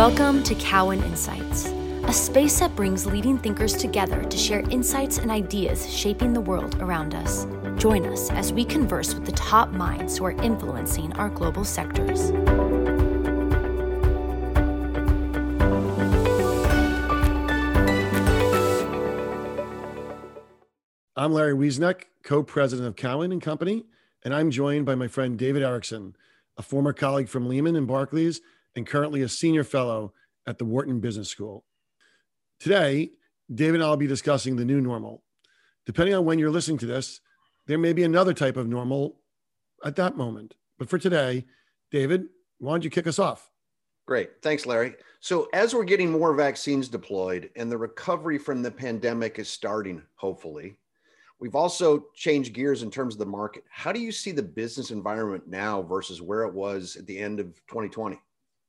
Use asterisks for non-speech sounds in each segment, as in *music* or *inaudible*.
Welcome to Cowen Insights, a space that brings leading thinkers together to share insights and ideas shaping the world around us. Join us as we converse with the top minds who are influencing our global sectors. I'm Larry Wieseneck, co-president of Cowen and Company, and I'm joined by my friend David Erickson, a former colleague from Lehman and Barclays, and currently a senior fellow at the Wharton Business School. Today, David and I will be discussing the new normal. Depending on when you're listening to this, there may be another type of normal at that moment. But for today, David, why don't you kick us off? Great. Thanks, Larry. So, as we're getting more vaccines deployed and the recovery from the pandemic is starting, hopefully, we've also changed gears in terms of the market. How do you see the business environment now versus where it was at the end of 2020?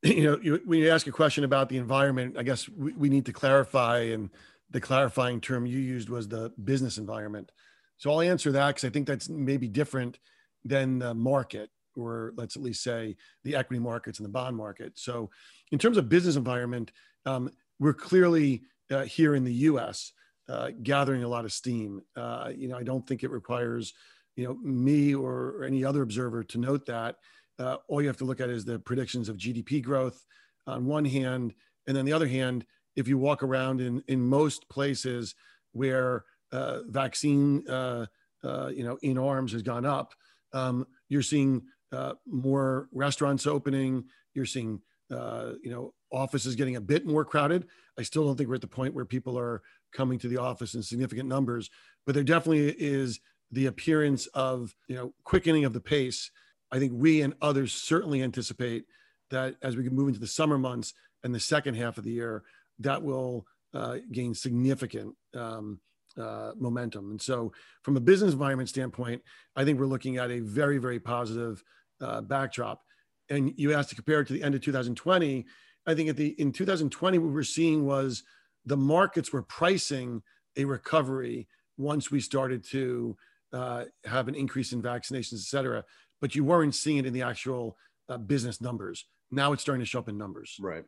*clears throat* you know, you, when you ask a question about the environment, I guess we, we need to clarify, and the clarifying term you used was the business environment. So I'll answer that because I think that's maybe different than the market, or let's at least say the equity markets and the bond market. So, in terms of business environment, um, we're clearly uh, here in the U.S. Uh, gathering a lot of steam. Uh, you know, I don't think it requires, you know, me or, or any other observer to note that uh, all you have to look at is the predictions of GDP growth on one hand, and then the other hand, if you walk around in in most places where uh, vaccine, uh, uh you know, in arms has gone up, um, you're seeing uh, more restaurants opening. You're seeing, uh, you know, offices getting a bit more crowded. I still don't think we're at the point where people are coming to the office in significant numbers, but there definitely is the appearance of, you know, quickening of the pace I think we and others certainly anticipate that as we move into the summer months and the second half of the year, that will uh, gain significant um, uh, momentum. And so, from a business environment standpoint, I think we're looking at a very, very positive uh, backdrop. And you asked to compare it to the end of 2020. I think at the in 2020, what we were seeing was the markets were pricing a recovery once we started to uh, have an increase in vaccinations, et cetera but you weren't seeing it in the actual uh, business numbers. Now it's starting to show up in numbers. Right.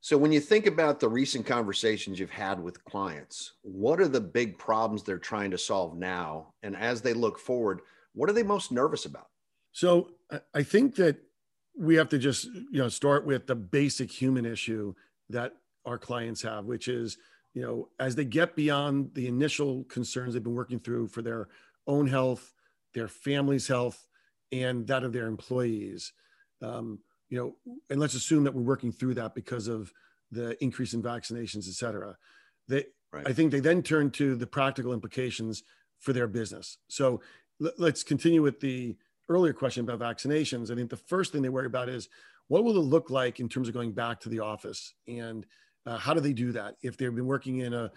So when you think about the recent conversations you've had with clients, what are the big problems they're trying to solve now? And as they look forward, what are they most nervous about? So I think that we have to just you know start with the basic human issue that our clients have, which is you know as they get beyond the initial concerns they've been working through for their own health, their family's health, and that of their employees. Um, you know, and let's assume that we're working through that because of the increase in vaccinations, et cetera. They, right. I think they then turn to the practical implications for their business. So l- let's continue with the earlier question about vaccinations. I think the first thing they worry about is what will it look like in terms of going back to the office and uh, how do they do that? If they've been working in a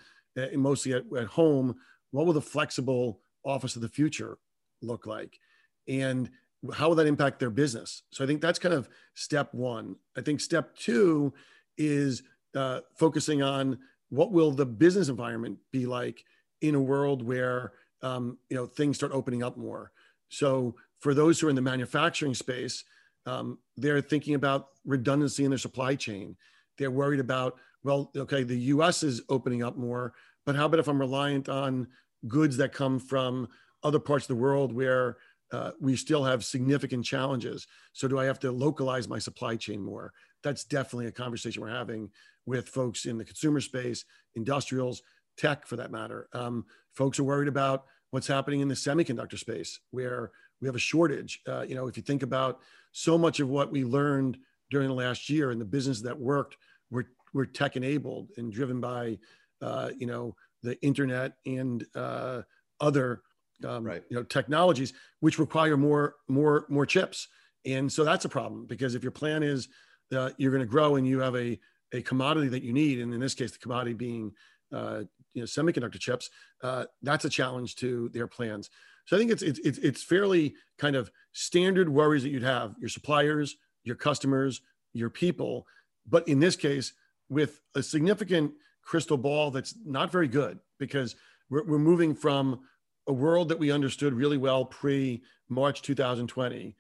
mostly at, at home, what will the flexible office of the future look like? And how will that impact their business? So I think that's kind of step one. I think step two is uh, focusing on what will the business environment be like in a world where um, you know things start opening up more. So for those who are in the manufacturing space, um, they're thinking about redundancy in their supply chain. They're worried about well, okay, the U.S. is opening up more, but how about if I'm reliant on goods that come from other parts of the world where uh, we still have significant challenges. So, do I have to localize my supply chain more? That's definitely a conversation we're having with folks in the consumer space, industrials, tech for that matter. Um, folks are worried about what's happening in the semiconductor space, where we have a shortage. Uh, you know, if you think about so much of what we learned during the last year and the business that worked, were were tech enabled and driven by, uh, you know, the internet and uh, other um, right. you know technologies which require more more more chips. And so that's a problem because if your plan is uh, you're going to grow and you have a a commodity that you need and in this case the commodity being uh, you know semiconductor chips uh, that's a challenge to their plans. So i think it's, it's it's fairly kind of standard worries that you'd have your suppliers your customers your people. But in this case with a significant crystal ball that's not very good because we're, we're moving from a world that we understood really well pre March 2020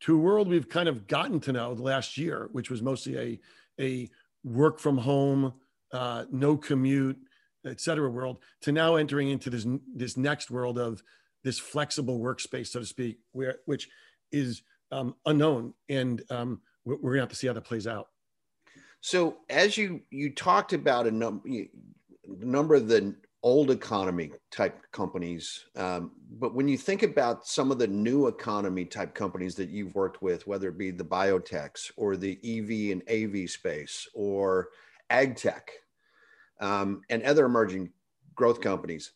to a world we've kind of gotten to know the last year, which was mostly a, a work from home, uh, no commute, et cetera world to now entering into this this next world of this flexible workspace, so to speak, where which is um, unknown, and um, we're, we're, gonna have to see how that plays out. So, as you you talked about a number number of the old economy type companies, um, but when you think about some of the new economy type companies that you've worked with, whether it be the biotechs or the EV and AV space or ag tech um, and other emerging growth companies,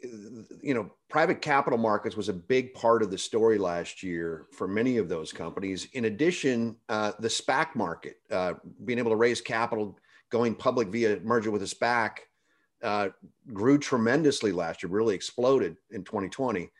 you know, private capital markets was a big part of the story last year for many of those companies. In addition, uh, the SPAC market, uh, being able to raise capital, going public via merger with a SPAC, uh, grew tremendously last year, really exploded in 2020.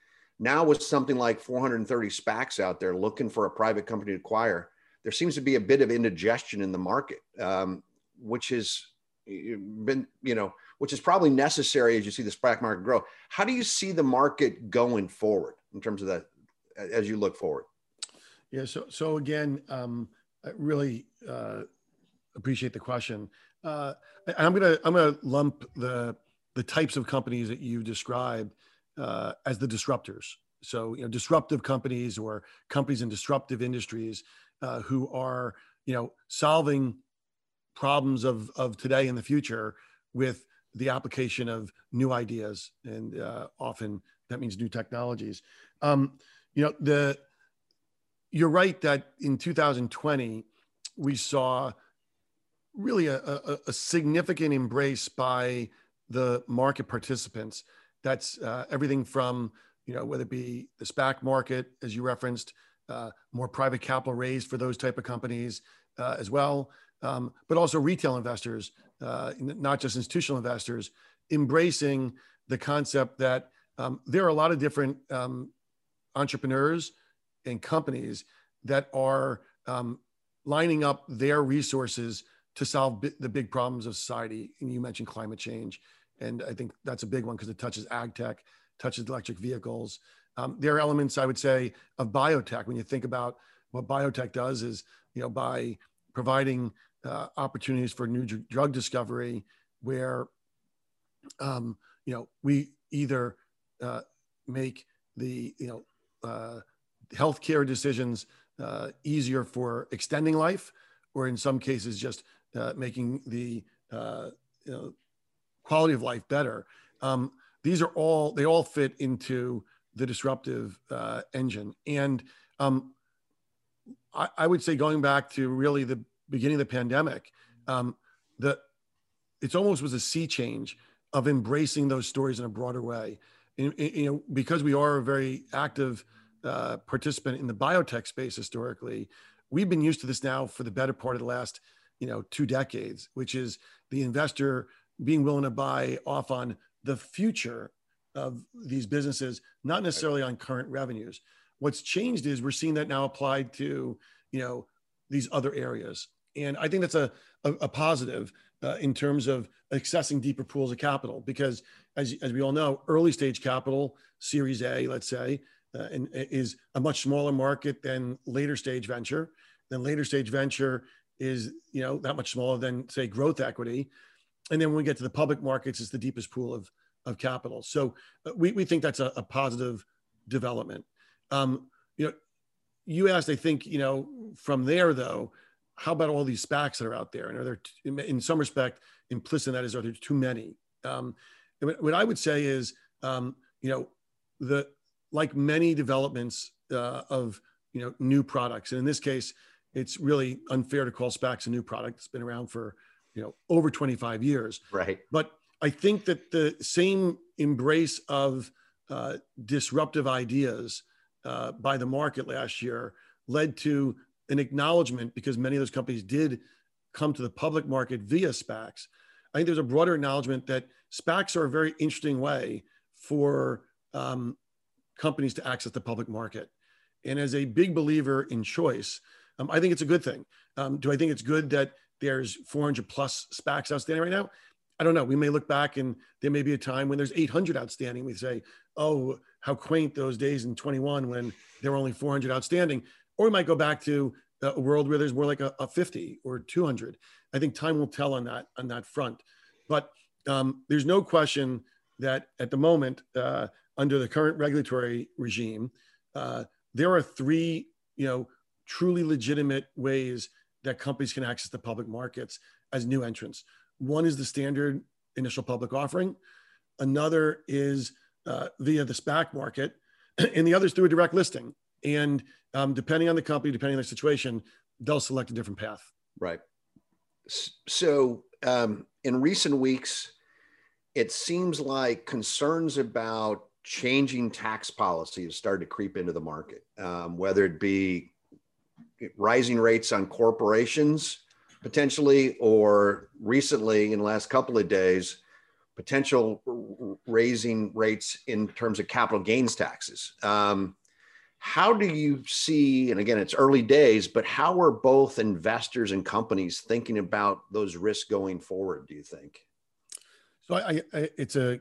Now, with something like 430 SPACs out there looking for a private company to acquire, there seems to be a bit of indigestion in the market, um, which has been, you know, which is probably necessary as you see the SPAC market grow. How do you see the market going forward in terms of that as you look forward? Yeah. So, so again, um, I really uh, appreciate the question. Uh, I'm gonna I'm gonna lump the the types of companies that you described uh, as the disruptors. So, you know, disruptive companies or companies in disruptive industries uh, who are, you know, solving problems of of today and the future with the application of new ideas, and uh, often that means new technologies. Um, you know, the you're right that in 2020 we saw really a, a, a significant embrace by the market participants. That's uh, everything from you know whether it be the SPAC market, as you referenced, uh, more private capital raised for those type of companies uh, as well, um, but also retail investors uh, not just institutional investors, embracing the concept that um, there are a lot of different um, entrepreneurs and companies that are um, lining up their resources to solve the big problems of society. And you mentioned climate change, and I think that's a big one because it touches ag tech, touches electric vehicles. Um, there are elements, I would say, of biotech. When you think about what biotech does, is you know by providing uh, opportunities for new dr- drug discovery where um, you know we either uh, make the you know uh, healthcare decisions uh, easier for extending life or in some cases just uh, making the uh, you know, quality of life better um, these are all they all fit into the disruptive engine and um, I, I would say going back to really the beginning of the pandemic, um, the it's almost was a sea change of embracing those stories in a broader way. You know, because we are a very active uh, participant in the biotech space historically, we've been used to this now for the better part of the last, you know, two decades, which is the investor being willing to buy off on the future of these businesses, not necessarily on current revenues. What's changed is we're seeing that now applied to, you know, these other areas. And I think that's a, a, a positive uh, in terms of accessing deeper pools of capital because, as, as we all know, early stage capital, Series A, let's say, uh, and, is a much smaller market than later stage venture. Then later stage venture is you know that much smaller than say growth equity, and then when we get to the public markets, it's the deepest pool of of capital. So uh, we we think that's a, a positive development. Um, you know, you asked, I think, you know, from there though, how about all these SPACs that are out there? And are there, in some respect, implicit in that is, are there too many? Um, what I would say is, um, you know, the like many developments uh, of you know new products, and in this case, it's really unfair to call SPACs a new product. It's been around for you know over 25 years. Right. But I think that the same embrace of uh, disruptive ideas uh, by the market last year led to an acknowledgement because many of those companies did come to the public market via SPACs. I think there's a broader acknowledgement that SPACs are a very interesting way for um, companies to access the public market. And as a big believer in choice, um, I think it's a good thing. Um, do I think it's good that there's 400 plus SPACs outstanding right now? I don't know. We may look back and there may be a time when there's 800 outstanding. We say, oh, how quaint those days in 21 when there were only 400 outstanding. Or we might go back to a world where there's more like a, a 50 or 200. I think time will tell on that on that front. But um, there's no question that at the moment, uh, under the current regulatory regime, uh, there are three, you know, truly legitimate ways that companies can access the public markets as new entrants. One is the standard initial public offering. Another is uh, via the SPAC market, *clears throat* and the other is through a direct listing. And um, depending on the company, depending on the situation, they'll select a different path. Right. So, um, in recent weeks, it seems like concerns about changing tax policy have started to creep into the market, um, whether it be rising rates on corporations potentially, or recently in the last couple of days, potential raising rates in terms of capital gains taxes. Um, how do you see, and again, it's early days, but how are both investors and companies thinking about those risks going forward, do you think? So I, I it's a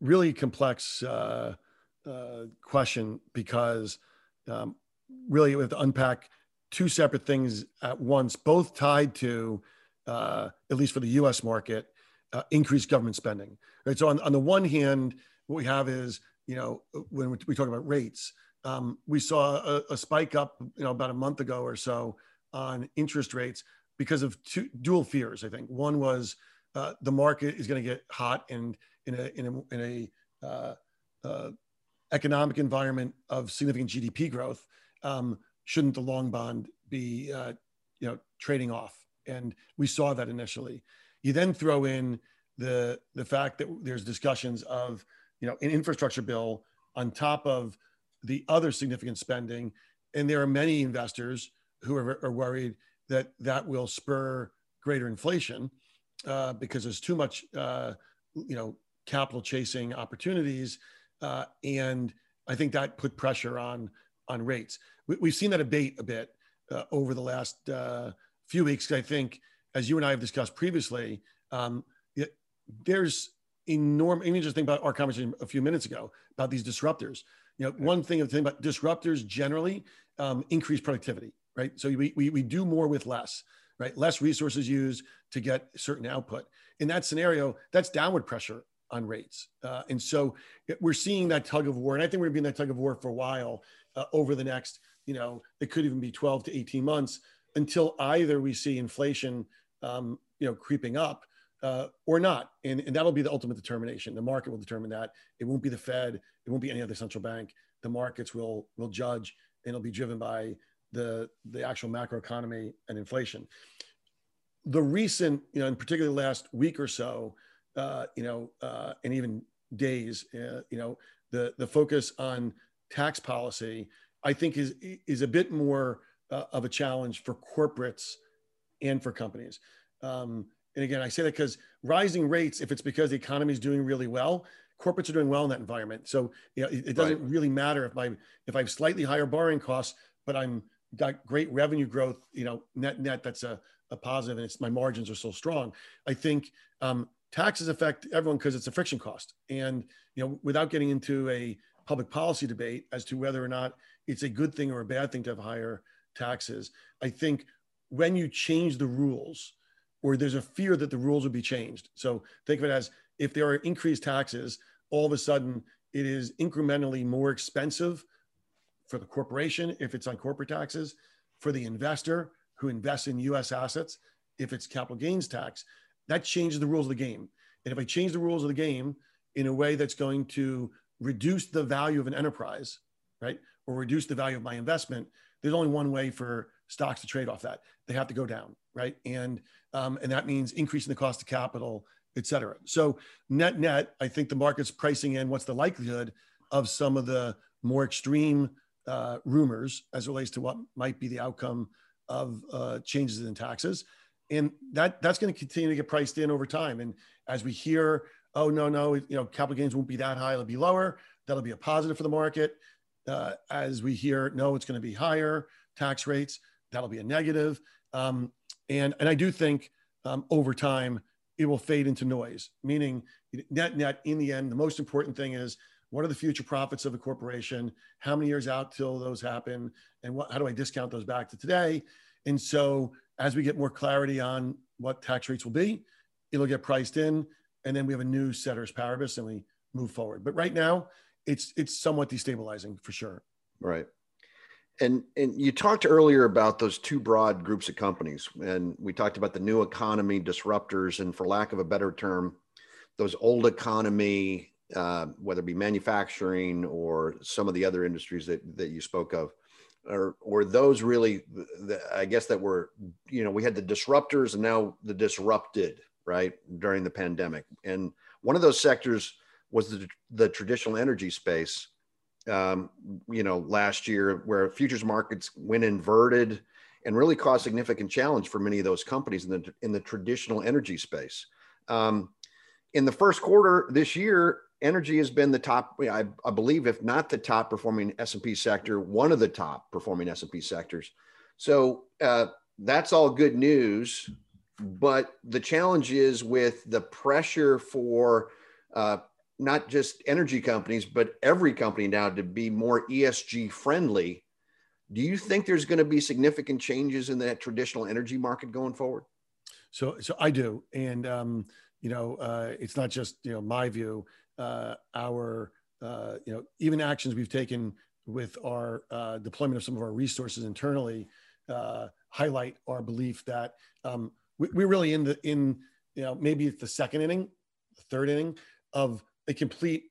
really complex uh, uh, question because um, really we have to unpack two separate things at once, both tied to, uh, at least for the US market, uh, increased government spending. Right. So on, on the one hand, what we have is, you know, when we talk about rates, um, we saw a, a, spike up, you know, about a month ago or so on interest rates because of two dual fears. I think one was uh, the market is going to get hot and in a in a, in a uh, uh, economic environment of significant GDP growth, um, shouldn't the long bond be uh, you know trading off? And we saw that initially. You then throw in the the fact that there's discussions of you know an infrastructure bill on top of the other significant spending. And there are many investors who are, are worried that that will spur greater inflation uh, because there's too much, uh, you know, capital chasing opportunities. Uh, and I think that put pressure on on rates. We, have seen that abate a bit uh, over the last uh, few weeks. I think, as you and I have discussed previously, um, it, there's enormous. I mean, just think about our conversation a few minutes ago about these disruptors. You know, one thing of the thing about disruptors generally um, increase productivity, right? So we, we, we do more with less, right? Less resources used to get certain output. In that scenario, that's downward pressure on rates. Uh, and so we're seeing that tug of war. And I think we're going to be in that tug of war for a while uh, over the next, you know, it could even be 12 to 18 months until either we see inflation, um, you know, creeping up uh, or not. And, and that'll be the ultimate determination. The market will determine that. It won't be the Fed. It won't be any other central bank. The markets will will judge, and it'll be driven by the the actual macroeconomy and inflation. The recent, you know, in particular last week or so, uh, you know, uh, and even days, uh, you know, the the focus on tax policy, I think is is a bit more uh, of a challenge for corporates and for companies. Um, and again, I say that because rising rates, if it's because the economy is doing really well, corporates are doing well in that environment. So you know, it, it doesn't right. really matter if my if I have slightly higher borrowing costs, but I'm got great revenue growth. You know, net net that's a, a positive, and it's my margins are so strong. I think um, taxes affect everyone because it's a friction cost, and you know, without getting into a public policy debate as to whether or not it's a good thing or a bad thing to have higher taxes, I think when you change the rules or there's a fear that the rules would be changed. So think of it as if there are increased taxes, all of a sudden it is incrementally more expensive for the corporation if it's on corporate taxes, for the investor who invests in US assets, if it's capital gains tax, that changes the rules of the game. And if I change the rules of the game in a way that's going to reduce the value of an enterprise, right, or reduce the value of my investment, there's only one way for stocks to trade off that. They have to go down, right? And um, and that means increasing the cost of capital, et cetera. So net net, I think the market's pricing in what's the likelihood of some of the more extreme uh, rumors as relates to what might be the outcome of uh, changes in taxes, and that that's going to continue to get priced in over time. And as we hear, oh no no, you know, capital gains won't be that high; it'll be lower. That'll be a positive for the market. Uh, as we hear, no, it's going to be higher tax rates. That'll be a negative. Um, and, and I do think um, over time, it will fade into noise, meaning net net in the end, the most important thing is what are the future profits of a corporation? How many years out till those happen? And what, how do I discount those back to today? And so as we get more clarity on what tax rates will be, it'll get priced in. And then we have a new ceteris paribus and we move forward. But right now, it's it's somewhat destabilizing for sure. Right. And and you talked earlier about those two broad groups of companies, and we talked about the new economy disruptors, and for lack of a better term, those old economy, uh, whether it be manufacturing or some of the other industries that that you spoke of, or or those really, the, I guess that were, you know, we had the disruptors and now the disrupted, right, during the pandemic, and one of those sectors was the the traditional energy space um, you know, last year where futures markets went inverted and really caused significant challenge for many of those companies in the in the traditional energy space. Um, in the first quarter this year, energy has been the top, I, I believe, if not the top performing S&P sector, one of the top performing S&P sectors. So uh, that's all good news. But the challenge is with the pressure for uh, not just energy companies, but every company now to be more ESG friendly. Do you think there's going to be significant changes in that traditional energy market going forward? So, so I do, and um, you know, uh, it's not just you know my view. Uh, our uh, you know even actions we've taken with our uh, deployment of some of our resources internally uh, highlight our belief that um, we, we're really in the in you know maybe it's the second inning, the third inning of a complete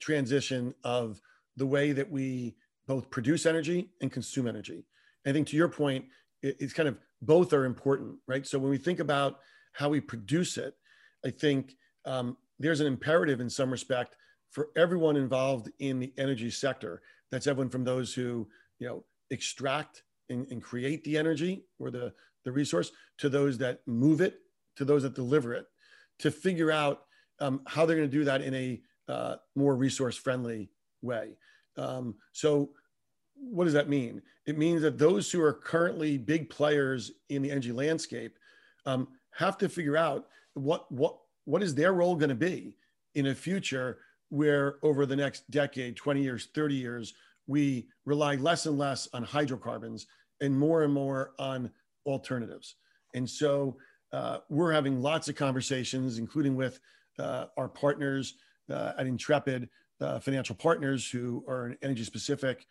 transition of the way that we both produce energy and consume energy. I think to your point, it's kind of both are important, right? So when we think about how we produce it, I think um, there's an imperative in some respect for everyone involved in the energy sector. That's everyone from those who, you know, extract and, and create the energy or the, the resource to those that move it, to those that deliver it, to figure out um, how they're going to do that in a uh, more resource friendly way. Um, so, what does that mean? It means that those who are currently big players in the energy landscape um, have to figure out what what what is their role going to be in a future where over the next decade, 20 years, 30 years, we rely less and less on hydrocarbons and more and more on alternatives. And so uh, we're having lots of conversations, including with uh, our partners uh, at Intrepid uh, Financial Partners, who are an energy specific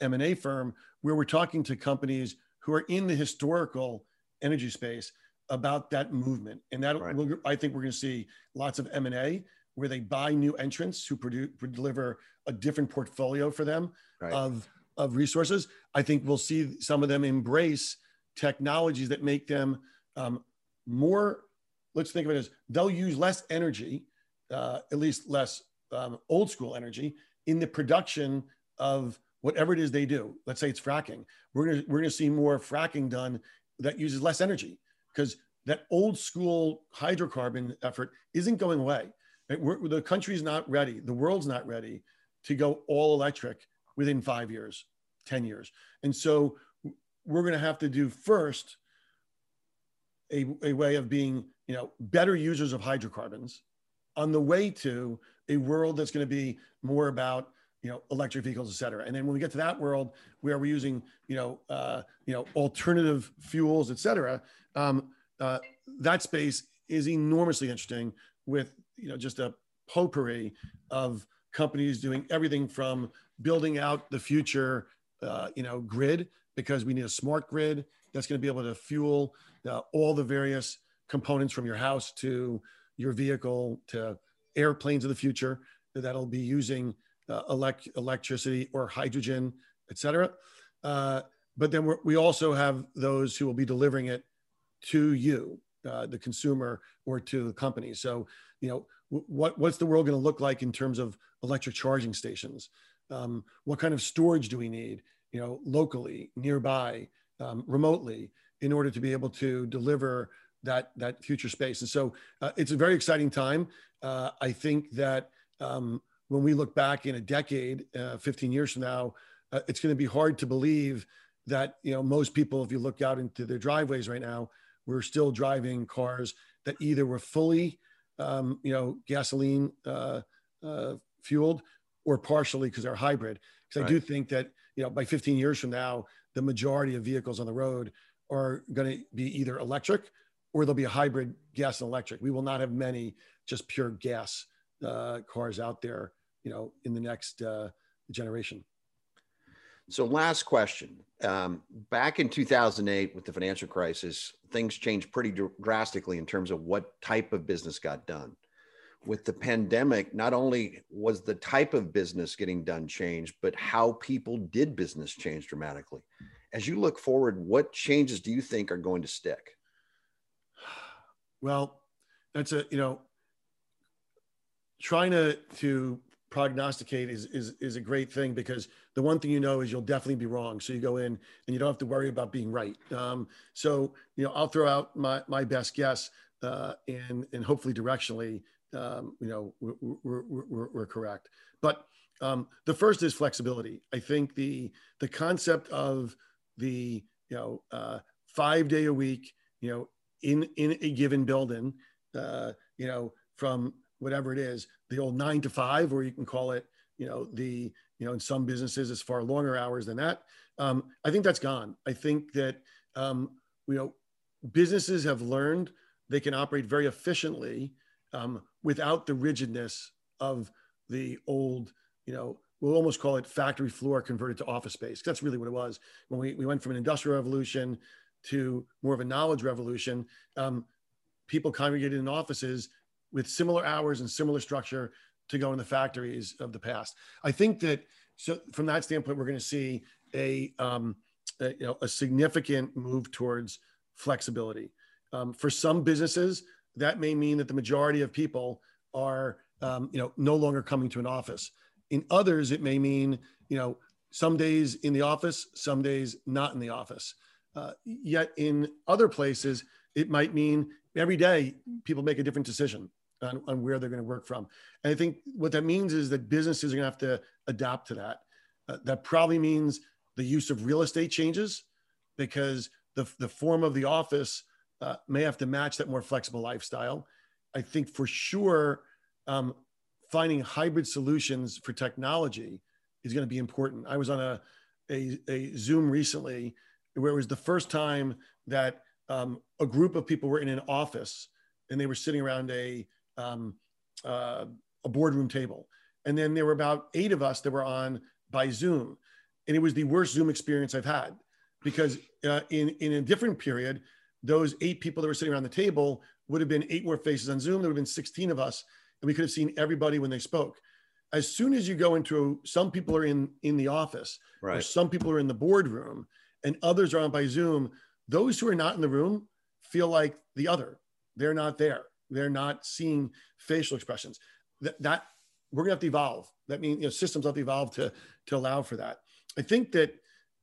M&A firm, where we're talking to companies who are in the historical energy space about that movement. And that right. I think we're going to see lots of M&A where they buy new entrants who produce deliver a different portfolio for them right. of of resources. I think we'll see some of them embrace technologies that make them um, more let's think of it as they'll use less energy, uh, at least less um, old school energy, in the production of whatever it is they do. Let's say it's fracking. We're gonna we're gonna see more fracking done that uses less energy because that old school hydrocarbon effort isn't going away. Right? the country's not ready. The world's not ready to go all electric within five years, ten years, and so we're going to have to do first a, a way of being you know, better users of hydrocarbons on the way to a world that's going to be more about you know electric vehicles et cetera. And then when we get to that world where we're using you know uh, you know alternative fuels et cetera um, uh, that space is enormously interesting with you know just a potpourri of companies doing everything from building out the future uh, you know grid because we need a smart grid that's going to be able to fuel uh, all the various components from your house to your vehicle to airplanes of the future that'll be using uh, elect- electricity or hydrogen, et cetera. Uh, but then we also have those who will be delivering it to you, uh, the consumer, or to the company. So, you know, w- what what's the world going to look like in terms of electric charging stations? Um, what kind of storage do we need? You know, locally, nearby, um, remotely, in order to be able to deliver that that future space. And so uh, it's a very exciting time. Uh, I think that um, when we look back in a decade, uh, 15 years from now, uh, it's going to be hard to believe that you know most people, if you look out into their driveways right now, we're still driving cars that either were fully um, you know gasoline uh, uh, fueled or partially because they're hybrid. Because right. I do think that you know by 15 years from now, the majority of vehicles on the road are going to be either electric or there'll be a hybrid gas and electric. We will not have many just pure gas uh, cars out there, you know, in the next uh, generation. So, last question. Um, back in 2008, with the financial crisis, things changed pretty dr- drastically in terms of what type of business got done. With the pandemic, not only was the type of business getting done changed, but how people did business change dramatically. As you look forward, what changes do you think are going to stick? Well, that's a you know, trying to to prognosticate is, is is a great thing because the one thing you know is you'll definitely be wrong. So you go in and you don't have to worry about being right. Um, so you know, I'll throw out my my best guess, uh, and and hopefully directionally, um, you know, we're, we're, we're, we're correct. But um, the first is flexibility. I think the the concept of the you know uh, five day a week, you know, in in a given building, uh, you know, from whatever it is, the old nine to five, or you can call it, you know, the you know, in some businesses it's far longer hours than that. Um, I think that's gone. I think that um, you know, businesses have learned they can operate very efficiently um, without the rigidness of the old, you know, we'll almost call it factory floor converted to office space. That's really what it was when we, we went from an industrial revolution to more of a knowledge revolution. Um, people congregated in offices with similar hours and similar structure to go in the factories of the past. I think that so from that standpoint, we're going to see a, um, a, you know, a significant move towards flexibility. Um, for some businesses, that may mean that the majority of people are um, you know no longer coming to an office. In others, it may mean you know some days in the office, some days not in the office. Uh, yet in other places, it might mean every day people make a different decision on, on where they're going to work from. And I think what that means is that businesses are going to have to adapt to that. Uh, that probably means the use of real estate changes because the, the form of the office uh, may have to match that more flexible lifestyle. I think for sure, um, finding hybrid solutions for technology is going to be important. I was on a, a, a Zoom recently where it was the first time that um, a group of people were in an office and they were sitting around a um, uh, a boardroom table, and then there were about eight of us that were on by Zoom, and it was the worst Zoom experience I've had because uh, in in a different period, those eight people that were sitting around the table would have been eight more faces on Zoom. There would have been 16 of us, and we could have seen everybody when they spoke. As soon as you go into some people are in in the office, right. or some people are in the boardroom, and others are on by Zoom, those who are not in the room feel like the other. They're not there. They're not seeing facial expressions. That, that we're gonna have to evolve. That means you know systems have to evolve to to allow for that. I think that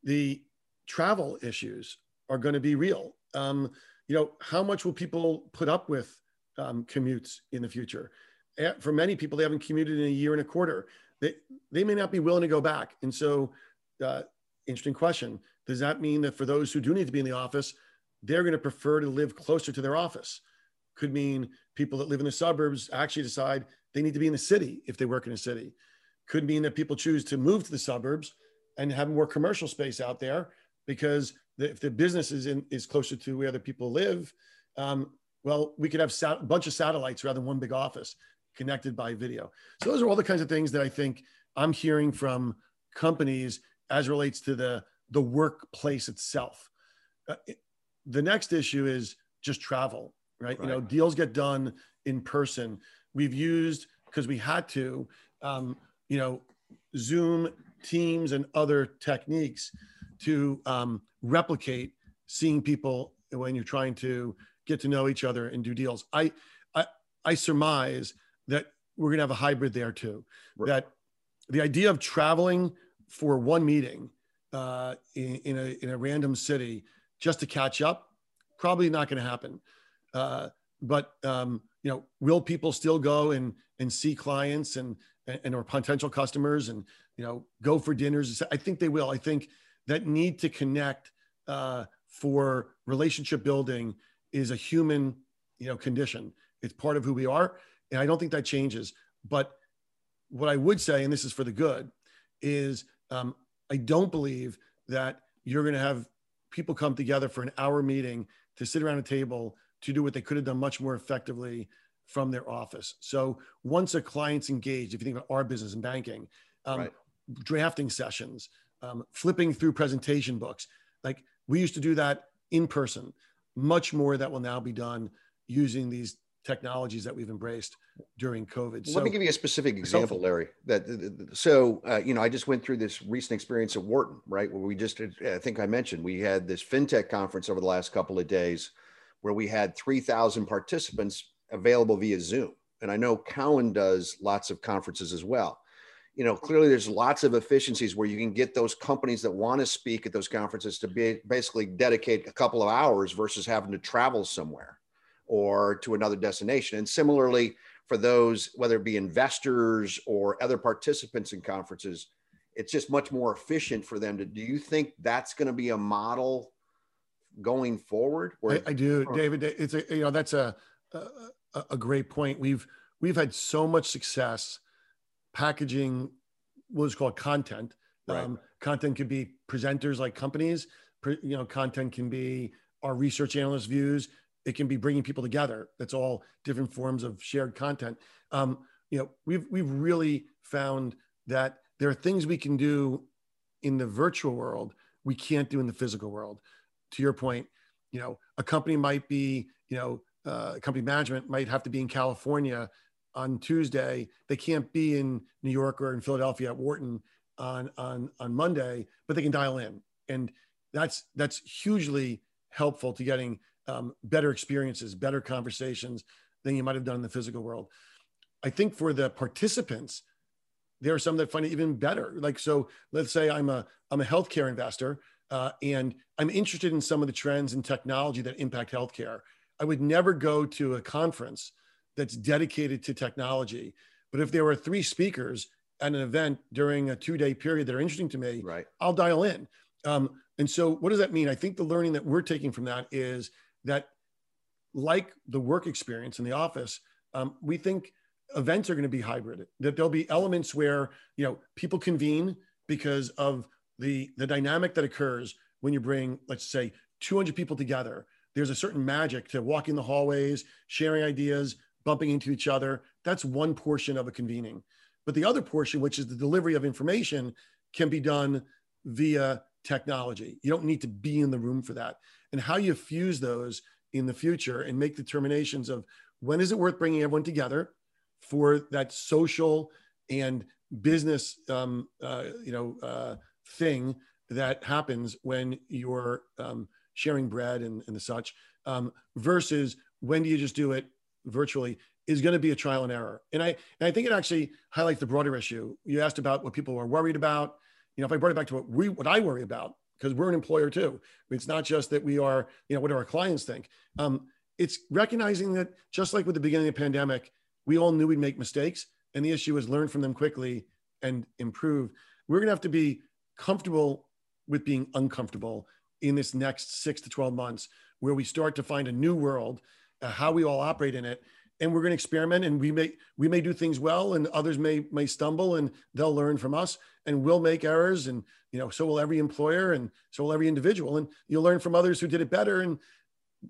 the travel issues are going to be real. Um, you know, how much will people put up with um, commutes in the future? For many people, they haven't commuted in a year and a quarter. They they may not be willing to go back. And so, uh, interesting question. Does that mean that for those who do need to be in the office, they're going to prefer to live closer to their office? Could mean people that live in the suburbs actually decide they need to be in the city if they work in a city. Could mean that people choose to move to the suburbs and have more commercial space out there because the, if the business is in is closer to where the people live, um, well, we could have sat- a bunch of satellites rather than one big office connected by video. So those are all the kinds of things that I think I'm hearing from companies as relates to the the workplace itself. Uh, the next issue is just travel, right? right? You know, deals get done in person. We've used because we had to, um, you know, Zoom, Teams, and other techniques to um, replicate seeing people when you're trying to get to know each other and do deals. I I, I surmise that we're going to have a hybrid there too. Right. That the idea of traveling for one meeting uh, in, in, a, in a random city just to catch up, probably not going to happen. Uh, but um, you know, will people still go and and see clients and and or potential customers and you know go for dinners? I think they will. I think that need to connect uh, for relationship building is a human you know condition. It's part of who we are, and I don't think that changes. But what I would say, and this is for the good, is um, I don't believe that you're going to have people come together for an hour meeting to sit around a table to do what they could have done much more effectively from their office. So once a client's engaged, if you think about our business and banking, um, right. drafting sessions, um, flipping through presentation books, like we used to do that in person. Much more that will now be done using these technologies that we've embraced during COVID. So, Let me give you a specific example, Larry. That so uh, you know, I just went through this recent experience at Wharton, right? Where we just, I think I mentioned, we had this fintech conference over the last couple of days, where we had three thousand participants available via Zoom, and I know Cowen does lots of conferences as well. You know, clearly there's lots of efficiencies where you can get those companies that want to speak at those conferences to be basically dedicate a couple of hours versus having to travel somewhere or to another destination. And similarly, for those, whether it be investors or other participants in conferences, it's just much more efficient for them to. Do you think that's going to be a model going forward? I, I, do, David. It's a you know that's a, a a great point. We've we've had so much success packaging what is called content. Right. Um, content could be presenters like companies. You know, content can be our research analyst views it can be bringing people together. That's all different forms of shared content. Um, you know, we've we've really found that there are things we can do in the virtual world we can't do in the physical world. To your point, you know, a company might be, you know, uh, company management might have to be in California on Tuesday. They can't be in New York or in Philadelphia at Wharton on on on Monday, but they can dial in, and that's that's hugely helpful to getting um, better experiences, better conversations than you might have done in the physical world. I think for the participants, there are some that find it even better. Like, so let's say I'm a, I'm a healthcare investor uh, and I'm interested in some of the trends in technology that impact healthcare. I would never go to a conference that's dedicated to technology. But if there were three speakers at an event during a two day period that are interesting to me, right. I'll dial in. Um, and so, what does that mean? I think the learning that we're taking from that is that like the work experience in the office, um, we think events are going to be hybrid. That there'll be elements where you know people convene because of the the dynamic that occurs when you bring, let's say, 200 people together. There's a certain magic to walking the hallways, sharing ideas, bumping into each other. That's one portion of a convening. But the other portion, which is the delivery of information, can be done via technology. You don't need to be in the room for that and how you fuse those in the future and make determinations of when is it worth bringing everyone together for that social and business um, uh, you know uh, thing that happens when you're um, sharing bread and, and the such um, versus when do you just do it virtually is going to be a trial and error and I, and I think it actually highlights the broader issue you asked about what people are worried about you know if i brought it back to what we what i worry about because we're an employer too. It's not just that we are, you know, what do our clients think? Um, it's recognizing that just like with the beginning of the pandemic, we all knew we'd make mistakes. And the issue is learn from them quickly and improve. We're going to have to be comfortable with being uncomfortable in this next six to 12 months, where we start to find a new world, how we all operate in it. And we're going to experiment and we may, we may do things well and others may, may stumble and they'll learn from us and we'll make errors and you know so will every employer and so will every individual. And you'll learn from others who did it better and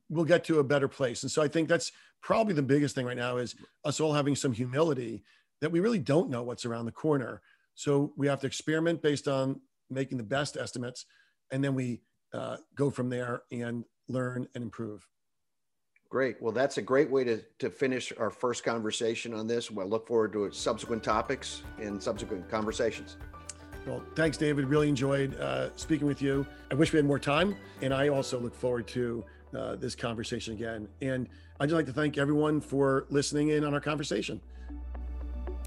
we'll get to a better place. And so i think that's probably the biggest thing right now is us all having some humility that we really don't know what's around the corner. So we have to experiment based on making the best estimates and then we uh, go from there and learn and improve Great. Well, that's a great way to, to finish our first conversation on this. We'll look forward to subsequent topics and subsequent conversations. Well, thanks, David. Really enjoyed uh, speaking with you. I wish we had more time. And I also look forward to uh, this conversation again. And I'd just like to thank everyone for listening in on our conversation.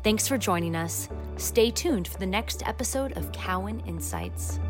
Thanks for joining us. Stay tuned for the next episode of Cowen Insights.